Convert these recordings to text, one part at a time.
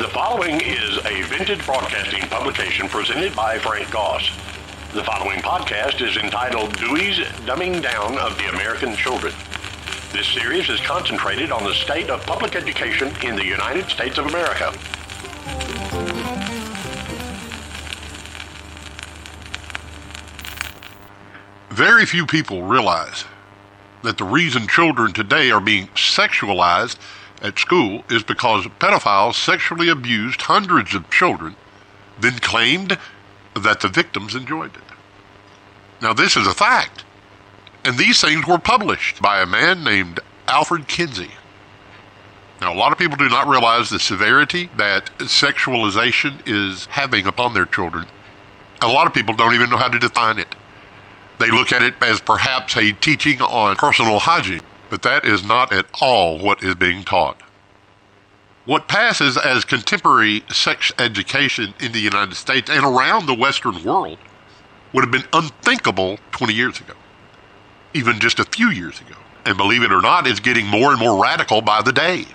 The following is a vintage broadcasting publication presented by Frank Goss. The following podcast is entitled Dewey's Dumbing Down of the American Children. This series is concentrated on the state of public education in the United States of America. Very few people realize that the reason children today are being sexualized at school is because pedophiles sexually abused hundreds of children, then claimed that the victims enjoyed it. Now, this is a fact. And these things were published by a man named Alfred Kinsey. Now, a lot of people do not realize the severity that sexualization is having upon their children. A lot of people don't even know how to define it. They look at it as perhaps a teaching on personal hygiene, but that is not at all what is being taught. What passes as contemporary sex education in the United States and around the Western world would have been unthinkable 20 years ago, even just a few years ago. And believe it or not, it's getting more and more radical by the day.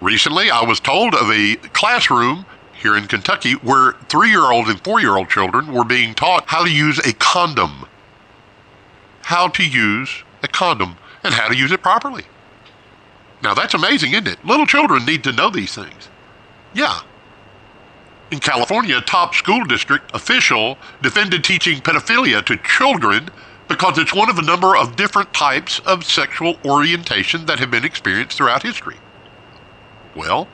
Recently, I was told of a classroom here in Kentucky where three year old and four year old children were being taught how to use a condom. How to use a condom and how to use it properly. Now that's amazing, isn't it? Little children need to know these things. Yeah. In California, a top school district official defended teaching pedophilia to children because it's one of a number of different types of sexual orientation that have been experienced throughout history. Well,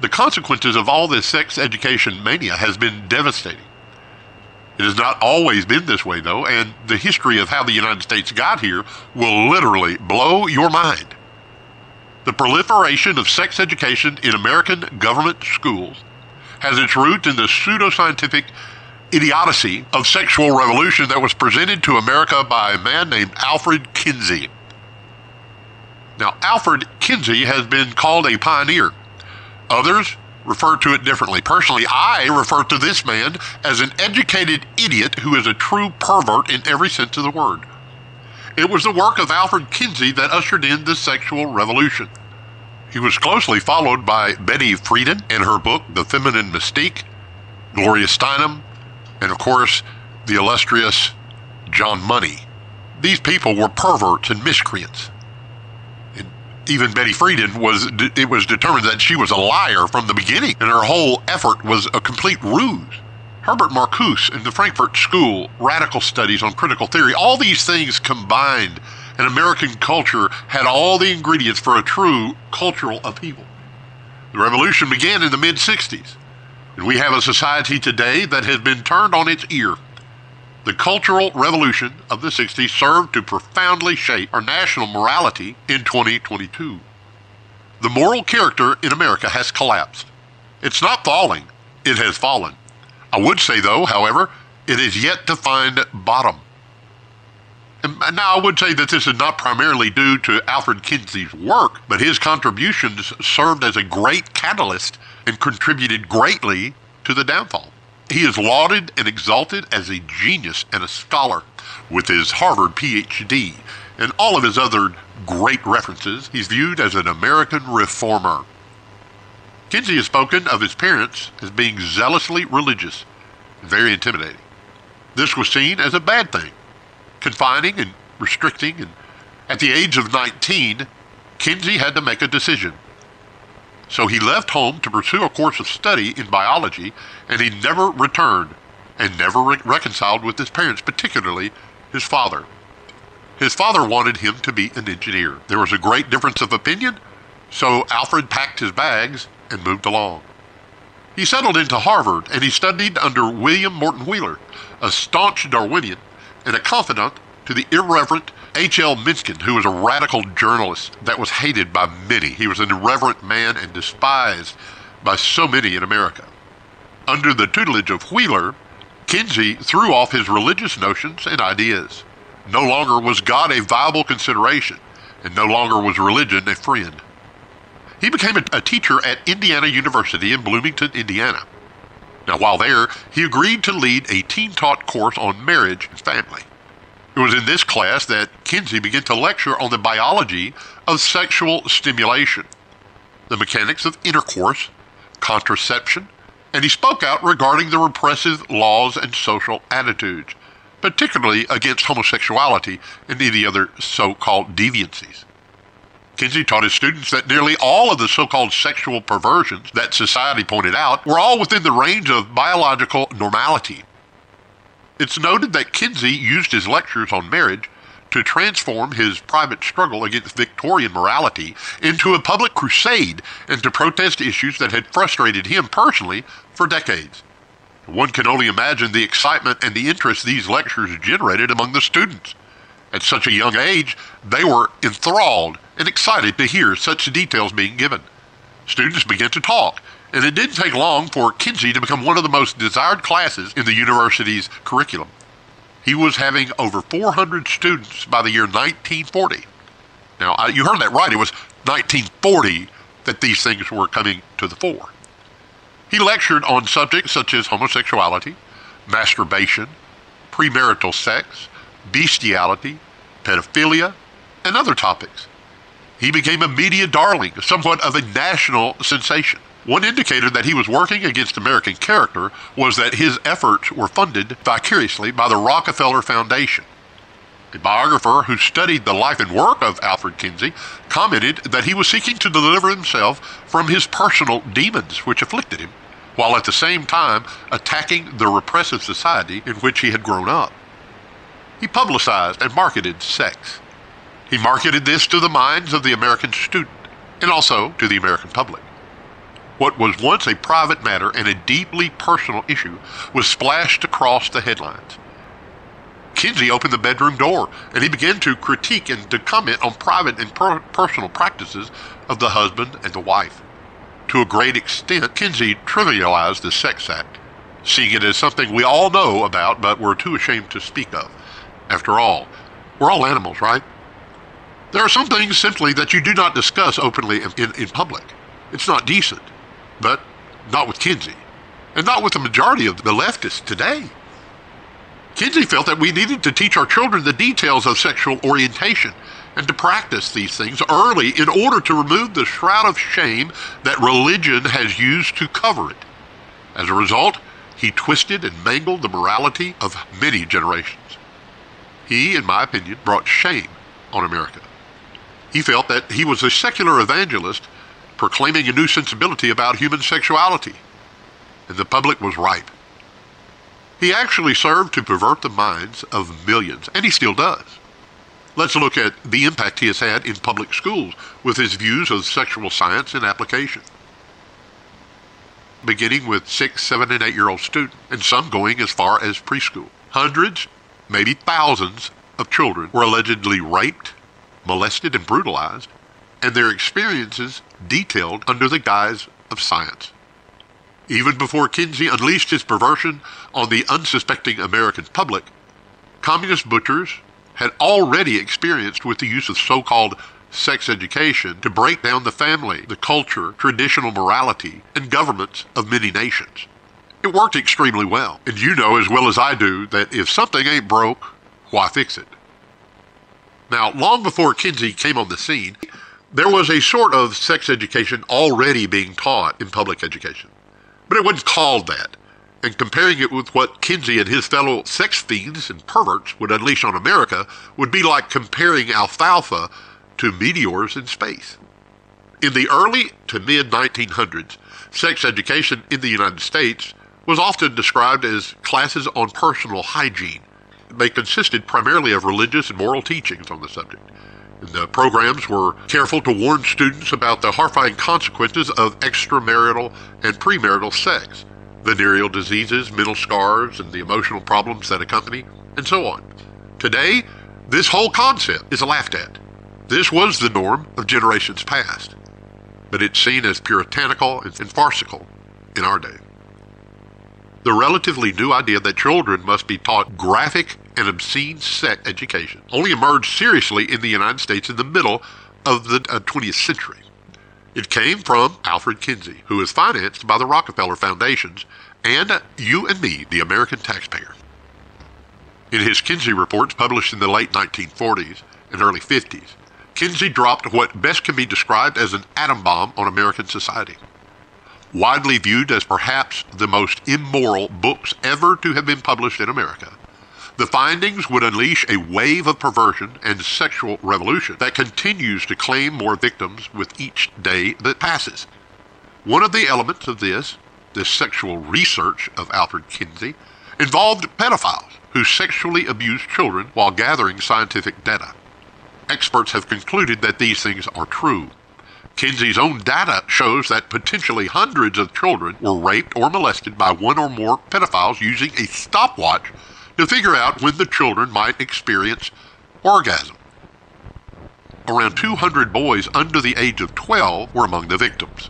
the consequences of all this sex education mania has been devastating. It has not always been this way, though, and the history of how the United States got here will literally blow your mind. The proliferation of sex education in American government schools has its root in the pseudoscientific idiocy of sexual revolution that was presented to America by a man named Alfred Kinsey. Now, Alfred Kinsey has been called a pioneer. Others refer to it differently. Personally, I refer to this man as an educated idiot who is a true pervert in every sense of the word. It was the work of Alfred Kinsey that ushered in the sexual revolution. He was closely followed by Betty Friedan and her book, The Feminine Mystique, Gloria Steinem, and of course, the illustrious John Money. These people were perverts and miscreants even Betty Friedan was it was determined that she was a liar from the beginning, and her whole effort was a complete ruse. Herbert Marcuse in the Frankfurt School, radical studies on critical theory, all these things combined, and American culture had all the ingredients for a true cultural upheaval. The revolution began in the mid 60s, and we have a society today that has been turned on its ear. The Cultural Revolution of the 60s served to profoundly shape our national morality in 2022. The moral character in America has collapsed. It's not falling, it has fallen. I would say, though, however, it is yet to find bottom. Now, I would say that this is not primarily due to Alfred Kinsey's work, but his contributions served as a great catalyst and contributed greatly to the downfall. He is lauded and exalted as a genius and a scholar with his Harvard PhD and all of his other great references. He's viewed as an American reformer. Kinsey has spoken of his parents as being zealously religious very intimidating. This was seen as a bad thing, confining and restricting, and at the age of 19, Kinsey had to make a decision so he left home to pursue a course of study in biology, and he never returned and never re- reconciled with his parents, particularly his father. His father wanted him to be an engineer. There was a great difference of opinion, so Alfred packed his bags and moved along. He settled into Harvard and he studied under William Morton Wheeler, a staunch Darwinian and a confidant to the irreverent H.L. Mencken, who was a radical journalist that was hated by many. He was an irreverent man and despised by so many in America. Under the tutelage of Wheeler, Kinsey threw off his religious notions and ideas. No longer was God a viable consideration, and no longer was religion a friend. He became a, a teacher at Indiana University in Bloomington, Indiana. Now, while there, he agreed to lead a team taught course on marriage and family. It was in this class that Kinsey began to lecture on the biology of sexual stimulation, the mechanics of intercourse, contraception, and he spoke out regarding the repressive laws and social attitudes, particularly against homosexuality and any other so-called deviancies. Kinsey taught his students that nearly all of the so-called sexual perversions that society pointed out were all within the range of biological normality. It's noted that Kinsey used his lectures on marriage to transform his private struggle against Victorian morality into a public crusade and to protest issues that had frustrated him personally for decades. One can only imagine the excitement and the interest these lectures generated among the students. At such a young age, they were enthralled and excited to hear such details being given. Students began to talk, and it didn't take long for Kinsey to become one of the most desired classes in the university's curriculum. He was having over 400 students by the year 1940. Now, you heard that right. It was 1940 that these things were coming to the fore. He lectured on subjects such as homosexuality, masturbation, premarital sex, bestiality, pedophilia, and other topics. He became a media darling, somewhat of a national sensation. One indicator that he was working against American character was that his efforts were funded vicariously by the Rockefeller Foundation. A biographer who studied the life and work of Alfred Kinsey commented that he was seeking to deliver himself from his personal demons which afflicted him, while at the same time attacking the repressive society in which he had grown up. He publicized and marketed sex. He marketed this to the minds of the American student and also to the American public. What was once a private matter and a deeply personal issue was splashed across the headlines. Kinsey opened the bedroom door and he began to critique and to comment on private and per- personal practices of the husband and the wife. To a great extent, Kinsey trivialized the sex act, seeing it as something we all know about but we're too ashamed to speak of. After all, we're all animals, right? There are some things simply that you do not discuss openly in, in, in public. It's not decent but not with Kinsey, and not with the majority of the leftists today. Kinsey felt that we needed to teach our children the details of sexual orientation and to practice these things early in order to remove the shroud of shame that religion has used to cover it. As a result, he twisted and mangled the morality of many generations. He, in my opinion, brought shame on America. He felt that he was a secular evangelist proclaiming a new sensibility about human sexuality, and the public was ripe. He actually served to pervert the minds of millions, and he still does. Let's look at the impact he has had in public schools with his views of sexual science and application. Beginning with six, seven, and eight year old students, and some going as far as preschool. Hundreds, maybe thousands, of children were allegedly raped, molested, and brutalized and their experiences detailed under the guise of science. Even before Kinsey unleashed his perversion on the unsuspecting American public, communist butchers had already experienced with the use of so-called sex education to break down the family, the culture, traditional morality, and governments of many nations. It worked extremely well, and you know as well as I do that if something ain't broke, why fix it? Now, long before Kinsey came on the scene, there was a sort of sex education already being taught in public education, but it wasn't called that. And comparing it with what Kinsey and his fellow sex fiends and perverts would unleash on America would be like comparing alfalfa to meteors in space. In the early to mid 1900s, sex education in the United States was often described as classes on personal hygiene. They consisted primarily of religious and moral teachings on the subject. The programs were careful to warn students about the horrifying consequences of extramarital and premarital sex, venereal diseases, mental scars, and the emotional problems that accompany, and so on. Today, this whole concept is laughed at. This was the norm of generations past, but it's seen as puritanical and farcical in our day. The relatively new idea that children must be taught graphic and obscene sex education only emerged seriously in the United States in the middle of the 20th uh, century. It came from Alfred Kinsey, who is financed by the Rockefeller Foundations and you and me, the American taxpayer. In his Kinsey reports published in the late 1940s and early 50s, Kinsey dropped what best can be described as an atom bomb on American society. widely viewed as perhaps the most immoral books ever to have been published in America, the findings would unleash a wave of perversion and sexual revolution that continues to claim more victims with each day that passes. One of the elements of this, this sexual research of Alfred Kinsey, involved pedophiles who sexually abused children while gathering scientific data. Experts have concluded that these things are true. Kinsey's own data shows that potentially hundreds of children were raped or molested by one or more pedophiles using a stopwatch to figure out when the children might experience orgasm. Around 200 boys under the age of 12 were among the victims.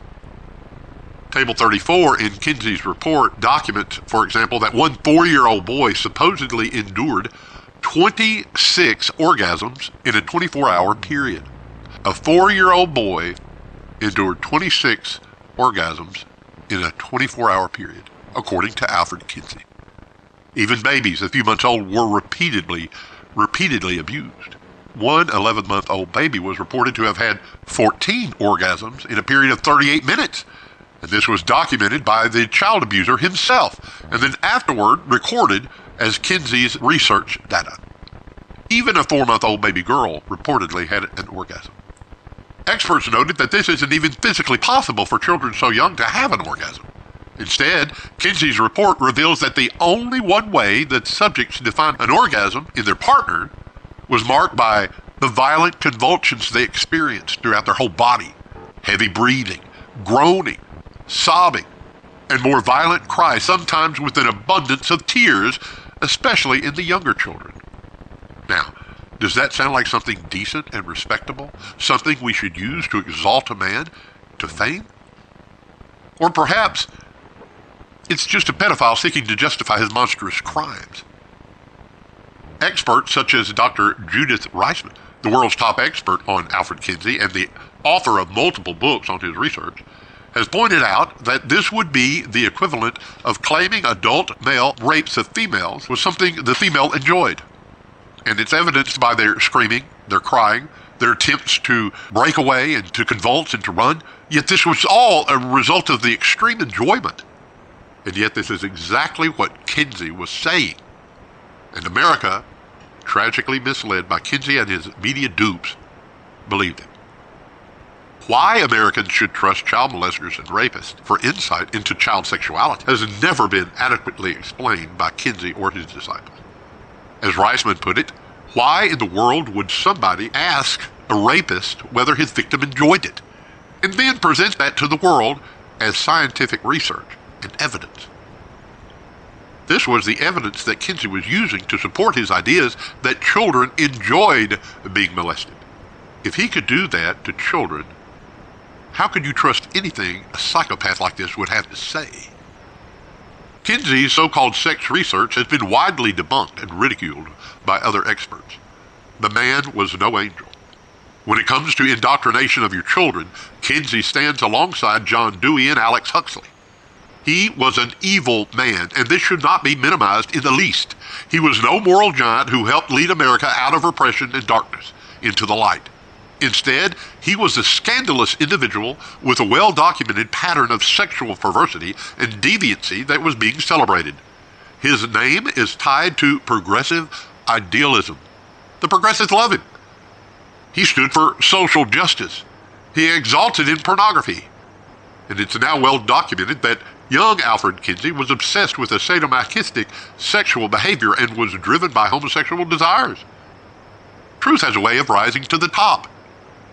Table 34 in Kinsey's report documents, for example, that one four year old boy supposedly endured 26 orgasms in a 24 hour period. A four year old boy endured 26 orgasms in a 24 hour period, according to Alfred Kinsey. Even babies, a few months old, were repeatedly, repeatedly abused. One 11 month old baby was reported to have had 14 orgasms in a period of 38 minutes. And this was documented by the child abuser himself, and then afterward recorded as Kinsey's research data. Even a four month old baby girl reportedly had an orgasm. Experts noted that this isn't even physically possible for children so young to have an orgasm. Instead, Kinsey's report reveals that the only one way that subjects define an orgasm in their partner was marked by the violent convulsions they experienced throughout their whole body, heavy breathing, groaning, sobbing, and more violent cries, sometimes with an abundance of tears, especially in the younger children. Now, does that sound like something decent and respectable? Something we should use to exalt a man to fame? Or perhaps it's just a pedophile seeking to justify his monstrous crimes. Experts such as Dr. Judith Reisman, the world's top expert on Alfred Kinsey and the author of multiple books on his research, has pointed out that this would be the equivalent of claiming adult male rapes of females was something the female enjoyed. And it's evidenced by their screaming, their crying, their attempts to break away and to convulse and to run. Yet this was all a result of the extreme enjoyment and yet, this is exactly what Kinsey was saying. And America, tragically misled by Kinsey and his media dupes, believed it. Why Americans should trust child molesters and rapists for insight into child sexuality has never been adequately explained by Kinsey or his disciples. As Reisman put it, why in the world would somebody ask a rapist whether his victim enjoyed it, and then present that to the world as scientific research? And evidence. This was the evidence that Kinsey was using to support his ideas that children enjoyed being molested. If he could do that to children, how could you trust anything a psychopath like this would have to say? Kinsey's so called sex research has been widely debunked and ridiculed by other experts. The man was no angel. When it comes to indoctrination of your children, Kinsey stands alongside John Dewey and Aldous Huxley. He was an evil man, and this should not be minimized in the least. He was no moral giant who helped lead America out of repression and darkness into the light. Instead, he was a scandalous individual with a well documented pattern of sexual perversity and deviancy that was being celebrated. His name is tied to progressive idealism. The progressives love him. He stood for social justice. He exalted in pornography. And it's now well documented that Young Alfred Kinsey was obsessed with a sadomasochistic sexual behavior and was driven by homosexual desires. Truth has a way of rising to the top.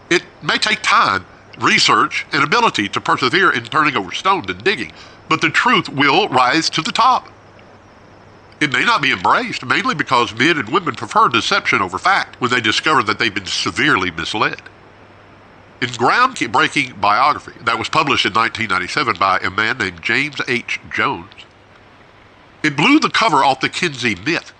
It may take time, research, and ability to persevere in turning over stones and digging, but the truth will rise to the top. It may not be embraced, mainly because men and women prefer deception over fact when they discover that they've been severely misled. In groundbreaking biography that was published in 1997 by a man named James H. Jones, it blew the cover off the Kinsey myth.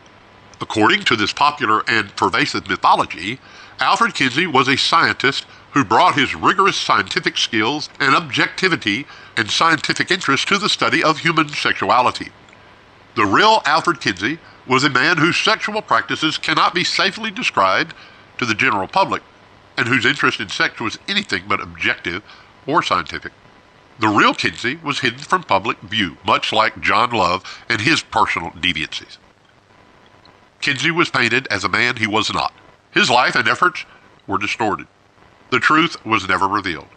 According to this popular and pervasive mythology, Alfred Kinsey was a scientist who brought his rigorous scientific skills and objectivity and scientific interest to the study of human sexuality. The real Alfred Kinsey was a man whose sexual practices cannot be safely described to the general public and whose interest in sex was anything but objective or scientific. The real Kinsey was hidden from public view, much like John Love and his personal deviancies. Kinsey was painted as a man he was not. His life and efforts were distorted. The truth was never revealed.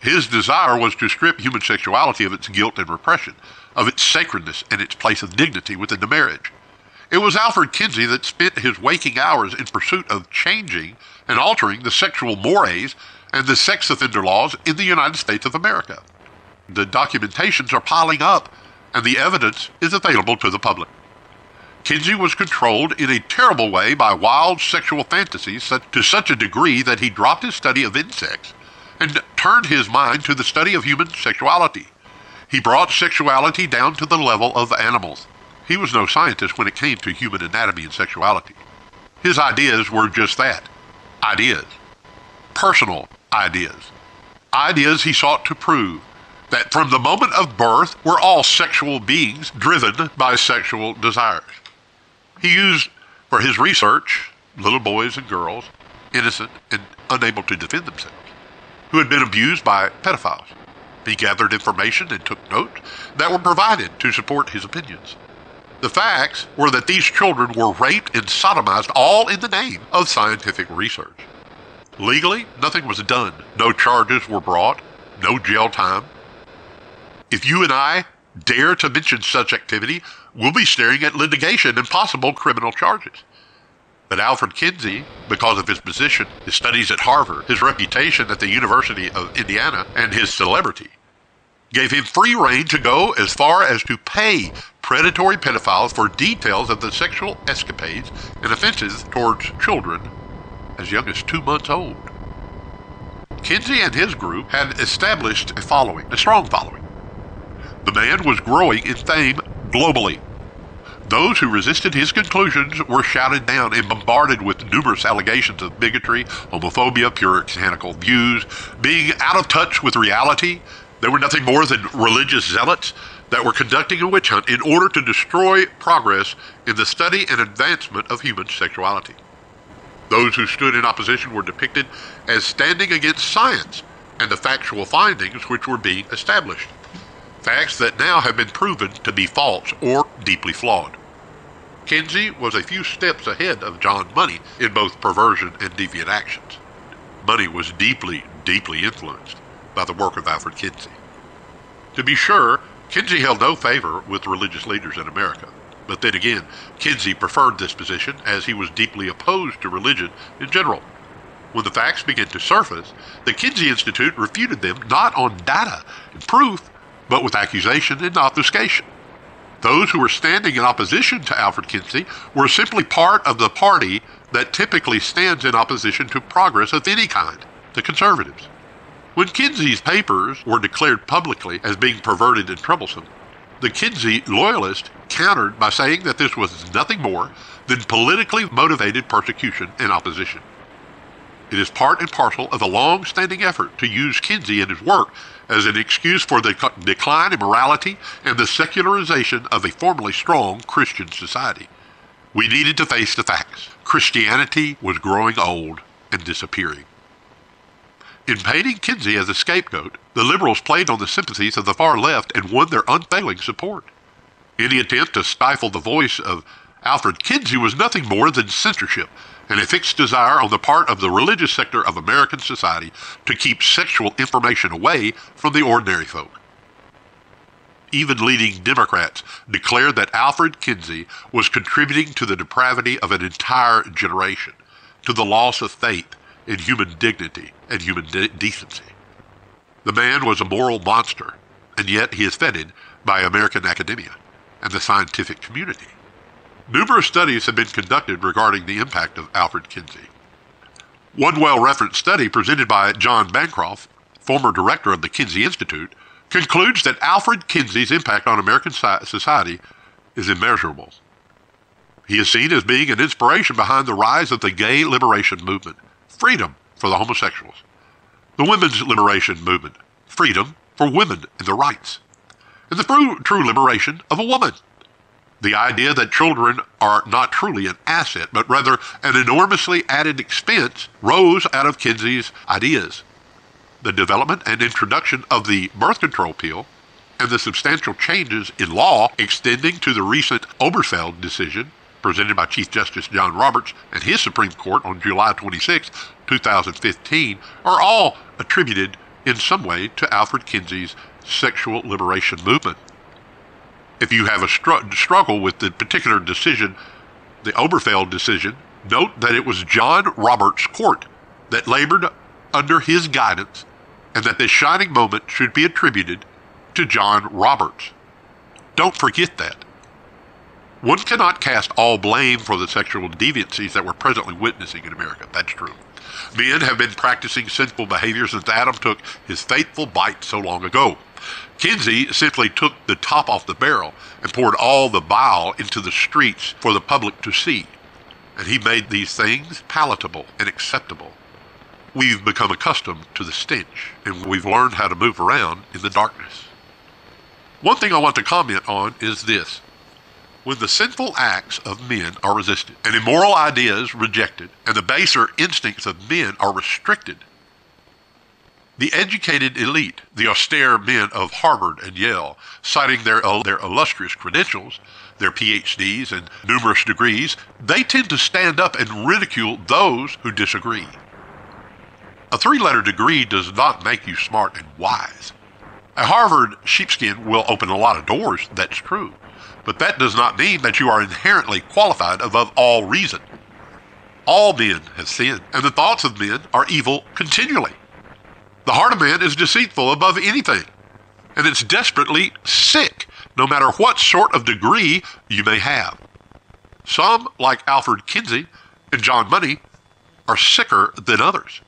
His desire was to strip human sexuality of its guilt and repression, of its sacredness and its place of dignity within the marriage. It was Alfred Kinsey that spent his waking hours in pursuit of changing and altering the sexual mores and the sex offender laws in the United States of America. The documentations are piling up, and the evidence is available to the public. Kinsey was controlled in a terrible way by wild sexual fantasies to such a degree that he dropped his study of insects and turned his mind to the study of human sexuality. He brought sexuality down to the level of animals. He was no scientist when it came to human anatomy and sexuality. His ideas were just that ideas. Personal ideas. Ideas he sought to prove that from the moment of birth we're all sexual beings driven by sexual desires. He used for his research little boys and girls, innocent and unable to defend themselves, who had been abused by pedophiles. He gathered information and took notes that were provided to support his opinions. The facts were that these children were raped and sodomized all in the name of scientific research. Legally, nothing was done. No charges were brought, no jail time. If you and I dare to mention such activity, we'll be staring at litigation and possible criminal charges. But Alfred Kinsey, because of his position, his studies at Harvard, his reputation at the University of Indiana, and his celebrity, gave him free rein to go as far as to pay predatory pedophiles for details of the sexual escapades and offenses towards children as young as two months old. Kinsey and his group had established a following, a strong following. The man was growing in fame globally. Those who resisted his conclusions were shouted down and bombarded with numerous allegations of bigotry, homophobia, puritanical views, being out of touch with reality. They were nothing more than religious zealots that were conducting a witch hunt in order to destroy progress in the study and advancement of human sexuality. Those who stood in opposition were depicted as standing against science and the factual findings which were being established facts that now have been proven to be false or deeply flawed. Kinsey was a few steps ahead of John Money in both perversion and deviant actions. Money was deeply, deeply influenced by the work of Alfred Kinsey. To be sure, Kinsey held no favor with religious leaders in America. But then again, Kinsey preferred this position as he was deeply opposed to religion in general. When the facts began to surface, the Kinsey Institute refuted them not on data and proof, but with accusation and obfuscation. Those who were standing in opposition to Alfred Kinsey were simply part of the party that typically stands in opposition to progress of any kind, the conservatives. When Kinsey's papers were declared publicly as being perverted and troublesome, the Kinsey loyalists countered by saying that this was nothing more than politically motivated persecution and opposition. It is part and parcel of a long standing effort to use Kinsey and his work as an excuse for the decline in morality and the secularization of a formerly strong Christian society. We needed to face the facts. Christianity was growing old and disappearing. In painting Kinsey as a scapegoat, the liberals played on the sympathies of the far left and won their unfailing support. Any attempt to stifle the voice of Alfred Kinsey was nothing more than censorship and a fixed desire on the part of the religious sector of American society to keep sexual information away from the ordinary folk. Even leading Democrats declared that Alfred Kinsey was contributing to the depravity of an entire generation, to the loss of faith in human dignity and human de- decency. The man was a moral monster, and yet he is feted by American academia and the scientific community. Numerous studies have been conducted regarding the impact of Alfred Kinsey. One well referenced study presented by John Bancroft, former director of the Kinsey Institute, concludes that Alfred Kinsey's impact on American society is immeasurable. He is seen as being an inspiration behind the rise of the gay liberation movement, freedom for the homosexuals, the women's liberation movement, freedom for women and their rights, and the true liberation of a woman. The idea that children are not truly an asset, but rather an enormously added expense, rose out of Kinsey's ideas. the development and introduction of the birth control pill, and the substantial changes in law extending to the recent Obergefell decision presented by Chief Justice John Roberts and his Supreme Court on July 26, 2015, are all attributed in some way to Alfred Kinsey's sexual liberation movement. If you have a str- struggle with the particular decision, the Obergefell decision, note that it was John Roberts' court that labored under his guidance and that this shining moment should be attributed to John Roberts. Don't forget that. One cannot cast all blame for the sexual deviancies that we're presently witnessing in America. That's true. Men have been practicing sinful behavior since Adam took his fateful bite so long ago. Kinsey simply took the top off the barrel and poured all the bile into the streets for the public to see. And he made these things palatable and acceptable. We've become accustomed to the stench, and we've learned how to move around in the darkness. One thing I want to comment on is this. When the sinful acts of men are resisted, and immoral ideas rejected, and the baser instincts of men are restricted, the educated elite, the austere men of Harvard and Yale, citing their, their illustrious credentials, their PhDs and numerous degrees, they tend to stand up and ridicule those who disagree. A three letter degree does not make you smart and wise. A Harvard sheepskin will open a lot of doors, that's true, but that does not mean that you are inherently qualified above all reason. All men have sinned, and the thoughts of men are evil continually. The heart of man is deceitful above anything, and it's desperately sick, no matter what sort of degree you may have. Some, like Alfred Kinsey and John Money, are sicker than others.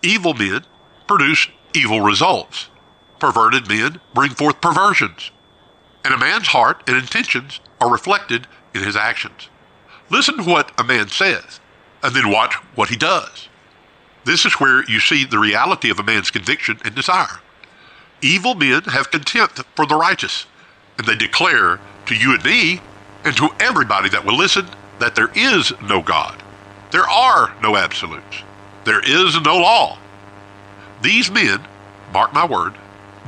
Evil men produce evil results. Perverted men bring forth perversions. And a man's heart and intentions are reflected in his actions. Listen to what a man says, and then watch what he does. This is where you see the reality of a man's conviction and desire. Evil men have contempt for the righteous, and they declare to you and me, and to everybody that will listen, that there is no God. There are no absolutes. There is no law. These men, mark my word,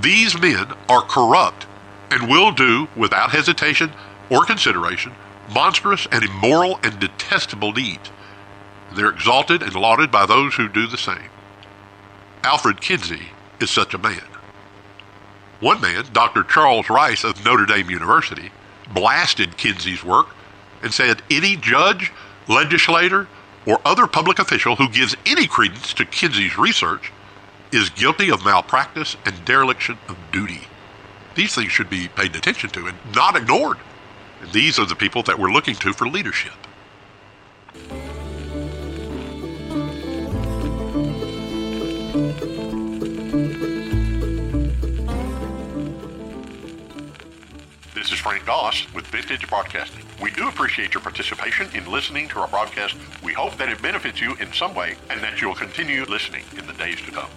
these men are corrupt and will do, without hesitation or consideration, monstrous and immoral and detestable deeds. They're exalted and lauded by those who do the same. Alfred Kinsey is such a man. One man, Dr. Charles Rice of Notre Dame University, blasted Kinsey's work and said any judge, legislator, or other public official who gives any credence to Kinsey's research is guilty of malpractice and dereliction of duty. These things should be paid attention to and not ignored. And these are the people that we're looking to for leadership. This is Frank Goss with Vintage Broadcasting. We do appreciate your participation in listening to our broadcast. We hope that it benefits you in some way and that you'll continue listening in the days to come.